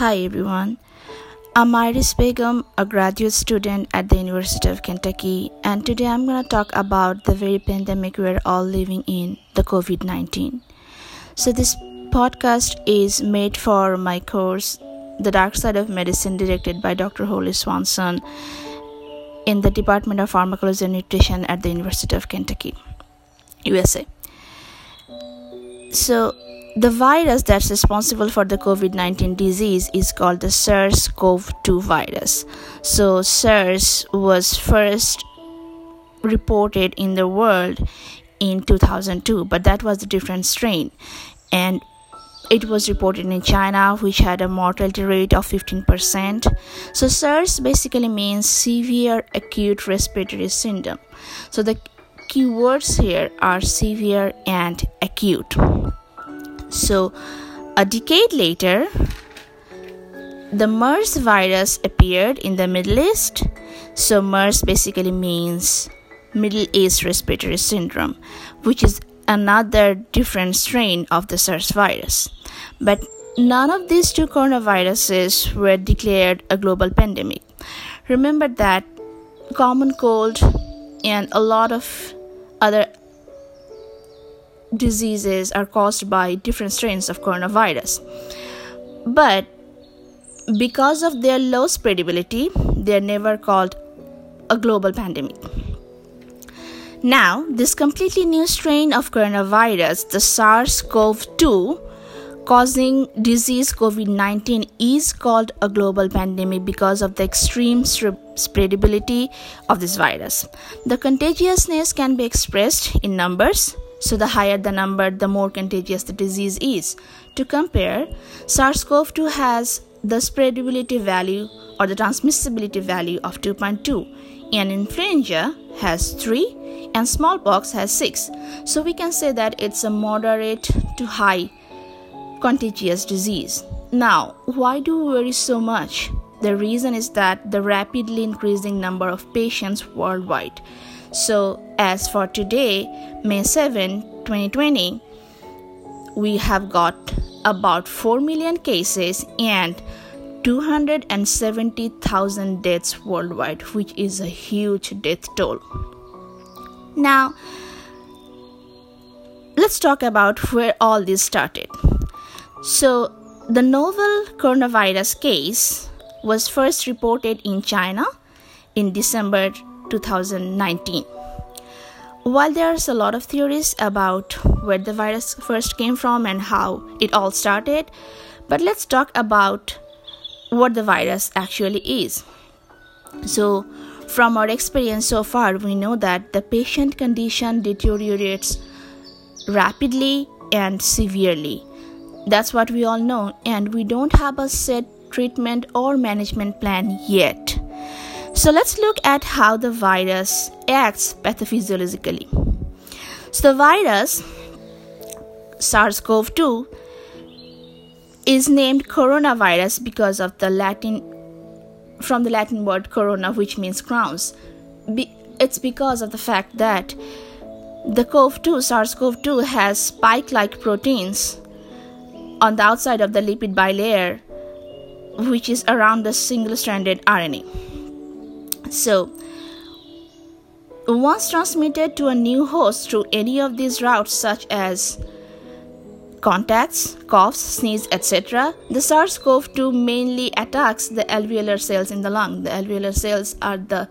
Hi everyone. I'm Iris Begum, a graduate student at the University of Kentucky, and today I'm going to talk about the very pandemic we're all living in, the COVID 19. So, this podcast is made for my course, The Dark Side of Medicine, directed by Dr. Holly Swanson in the Department of Pharmacology and Nutrition at the University of Kentucky, USA. So, the virus that's responsible for the COVID 19 disease is called the SARS CoV 2 virus. So, SARS was first reported in the world in 2002, but that was a different strain. And it was reported in China, which had a mortality rate of 15%. So, SARS basically means severe acute respiratory syndrome. So, the keywords here are severe and acute. So, a decade later, the MERS virus appeared in the Middle East. So, MERS basically means Middle East Respiratory Syndrome, which is another different strain of the SARS virus. But none of these two coronaviruses were declared a global pandemic. Remember that common cold and a lot of other diseases are caused by different strains of coronavirus. But because of their low spreadability, they are never called a global pandemic. Now, this completely new strain of coronavirus, the SARS CoV 2, causing disease COVID 19, is called a global pandemic because of the extreme spreadability of this virus. The contagiousness can be expressed in numbers so, the higher the number, the more contagious the disease is. To compare, SARS CoV 2 has the spreadability value or the transmissibility value of 2.2, and influenza has 3, and smallpox has 6. So, we can say that it's a moderate to high contagious disease. Now, why do we worry so much? The reason is that the rapidly increasing number of patients worldwide. So, as for today, May 7, 2020, we have got about 4 million cases and 270,000 deaths worldwide, which is a huge death toll. Now, let's talk about where all this started. So, the novel coronavirus case was first reported in China in December 2019. While there's a lot of theories about where the virus first came from and how it all started, but let's talk about what the virus actually is. So, from our experience so far, we know that the patient condition deteriorates rapidly and severely. That's what we all know, and we don't have a set treatment or management plan yet. So let's look at how the virus acts pathophysiologically. So the virus SARS-CoV-2 is named coronavirus because of the Latin from the Latin word corona which means crowns. Be, it's because of the fact that the CoV2 SARS-CoV-2 has spike-like proteins on the outside of the lipid bilayer which is around the single-stranded RNA. So, once transmitted to a new host through any of these routes, such as contacts, coughs, sneeze, etc., the SARS CoV 2 mainly attacks the alveolar cells in the lung. The alveolar cells are the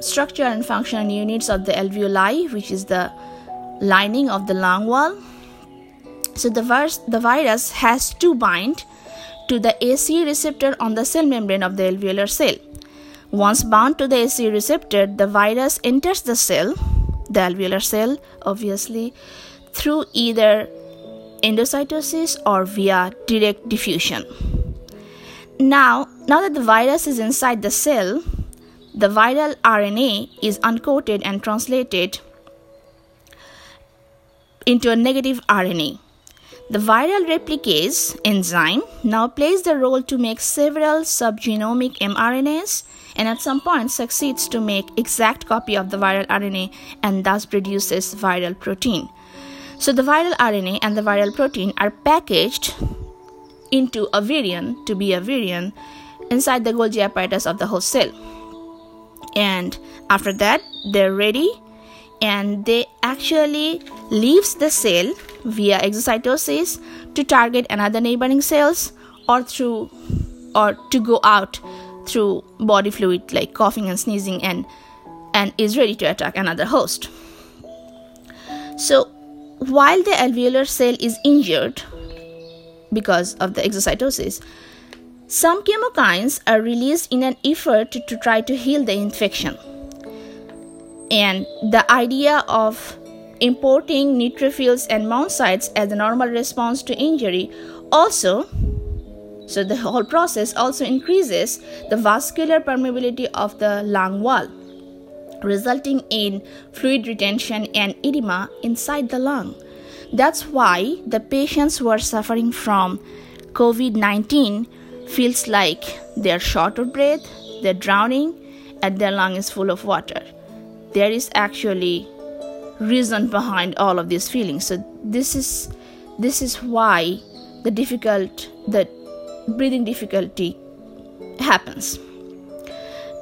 structure and function units of the alveoli, which is the lining of the lung wall. So, the, virus, the virus has to bind to the ACE receptor on the cell membrane of the alveolar cell. Once bound to the ACE receptor, the virus enters the cell, the alveolar cell, obviously, through either endocytosis or via direct diffusion. Now, now that the virus is inside the cell, the viral RNA is uncoated and translated into a negative RNA. The viral replicase enzyme now plays the role to make several subgenomic mRNAs and at some point succeeds to make exact copy of the viral RNA and thus produces viral protein. So the viral RNA and the viral protein are packaged into a virion to be a virion inside the Golgi apparatus of the host cell. And after that, they're ready and they actually leaves the cell via exocytosis to target another neighboring cells or through or to go out through body fluid like coughing and sneezing and and is ready to attack another host. So while the alveolar cell is injured because of the exocytosis some chemokines are released in an effort to, to try to heal the infection. And the idea of importing neutrophils and monocytes as a normal response to injury also so the whole process also increases the vascular permeability of the lung wall resulting in fluid retention and edema inside the lung. That's why the patients who are suffering from covid-19 feels like they're short of breath they're drowning and their lung is full of water. There is actually reason behind all of these feelings. So this is this is why the difficult the breathing difficulty happens.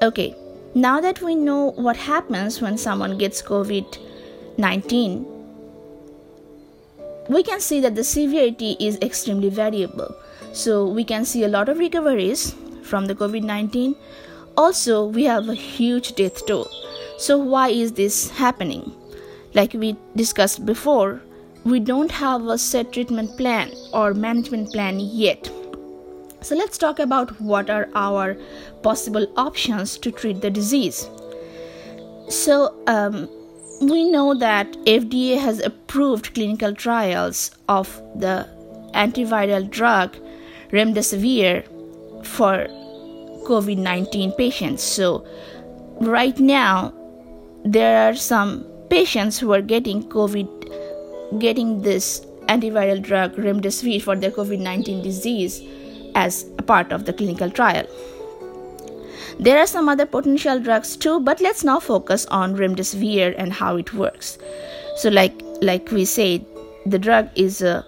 Okay now that we know what happens when someone gets covid 19 we can see that the severity is extremely variable. So we can see a lot of recoveries from the covid 19 also we have a huge death toll. So why is this happening? Like we discussed before, we don't have a set treatment plan or management plan yet. So let's talk about what are our possible options to treat the disease. So um, we know that FDA has approved clinical trials of the antiviral drug remdesivir for COVID-19 patients. So right now there are some patients who are getting COVID, getting this antiviral drug remdesivir for their COVID 19 disease as a part of the clinical trial. There are some other potential drugs too, but let's now focus on remdesivir and how it works. So, like like we said, the drug is a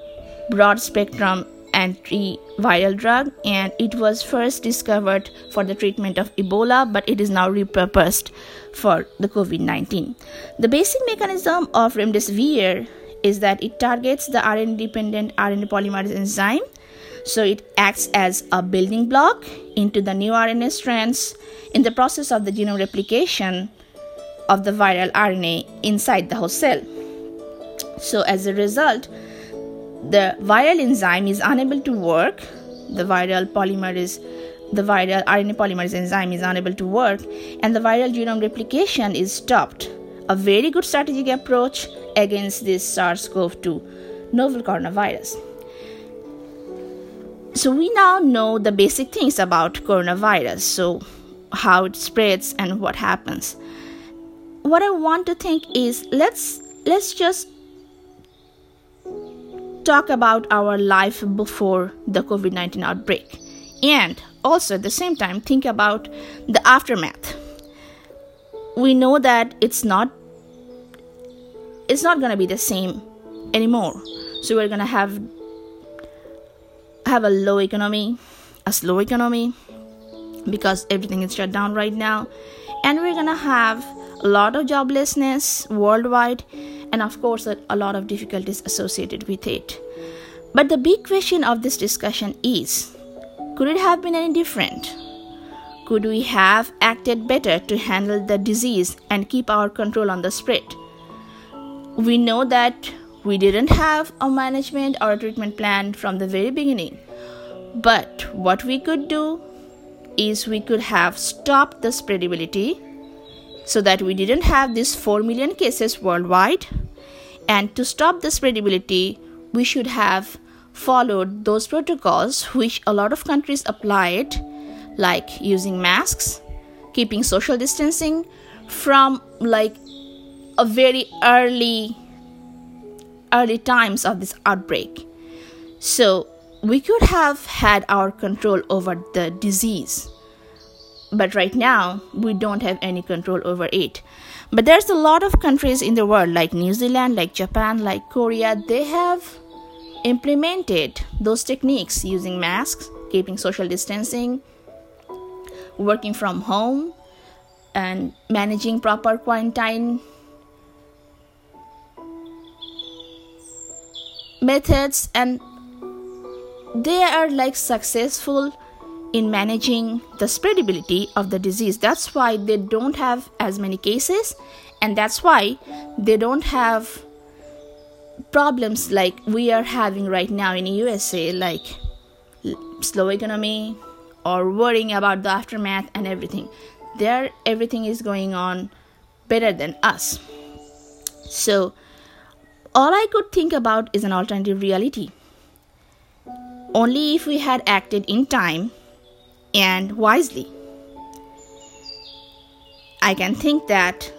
broad spectrum antiviral drug and it was first discovered for the treatment of Ebola, but it is now repurposed for the COVID 19. The basic mechanism of remdesivir is that it targets the RNA dependent RNA polymerase enzyme. So it acts as a building block into the new RNA strands in the process of the genome replication of the viral RNA inside the host cell. So as a result, the viral enzyme is unable to work, the viral polymerase the viral RNA polymerase enzyme is unable to work and the viral genome replication is stopped. A very good strategic approach against this SARS CoV 2 novel coronavirus. So, we now know the basic things about coronavirus. So, how it spreads and what happens. What I want to think is let's let's just talk about our life before the COVID 19 outbreak and also at the same time think about the aftermath. We know that it's not it's not going to be the same anymore. So we're going to have have a low economy, a slow economy because everything is shut down right now. And we're to have a lot of joblessness worldwide and of course a lot of difficulties associated with it. But the big question of this discussion is could it have been any different? Could we have acted better to handle the disease and keep our control on the spread? We know that we didn't have a management or a treatment plan from the very beginning but what we could do is we could have stopped the spreadability so that we didn't have these 4 million cases worldwide. And to stop the spreadability, we should have followed those protocols which a lot of countries applied, like using masks, keeping social distancing from like a very early early times of this outbreak. So we could have had our control over the disease but right now we don't have any control over it but there's a lot of countries in the world like new zealand like japan like korea they have implemented those techniques using masks, keeping social distancing, working from home, and managing proper quarantine methods and they are like successful in managing the spreadability of the disease. That's why they don't have as many cases and that's why they don't have problems like we are having right now in the USA like slow economy or worrying about the aftermath and everything. There everything is going on better than us. So all I could think about is an alternative reality. Only if we had acted in time and wisely. I can think that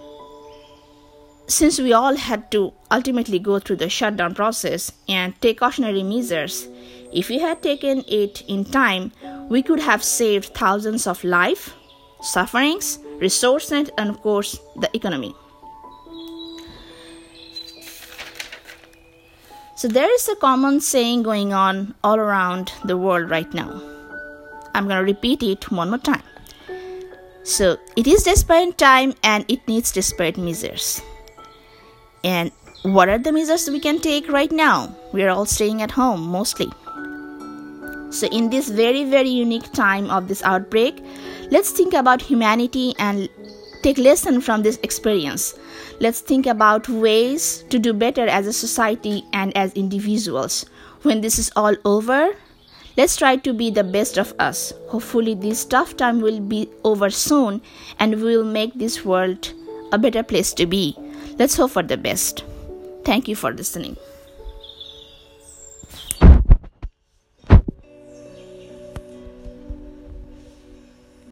since we all had to ultimately go through the shutdown process and take cautionary measures, if we had taken it in time, we could have saved thousands of life, sufferings, resources, and of course, the economy. So there is a common saying going on all around the world right now. I'm going to repeat it one more time. So it is desperate time and it needs desperate measures. And what are the measures we can take right now? We are all staying at home mostly. So, in this very, very unique time of this outbreak, let's think about humanity and take lesson from this experience. Let's think about ways to do better as a society and as individuals. When this is all over let's try to be the best of us. Hopefully this tough time will be over soon and we will make this world a better place to be. Let's hope for the best. Thank you for listening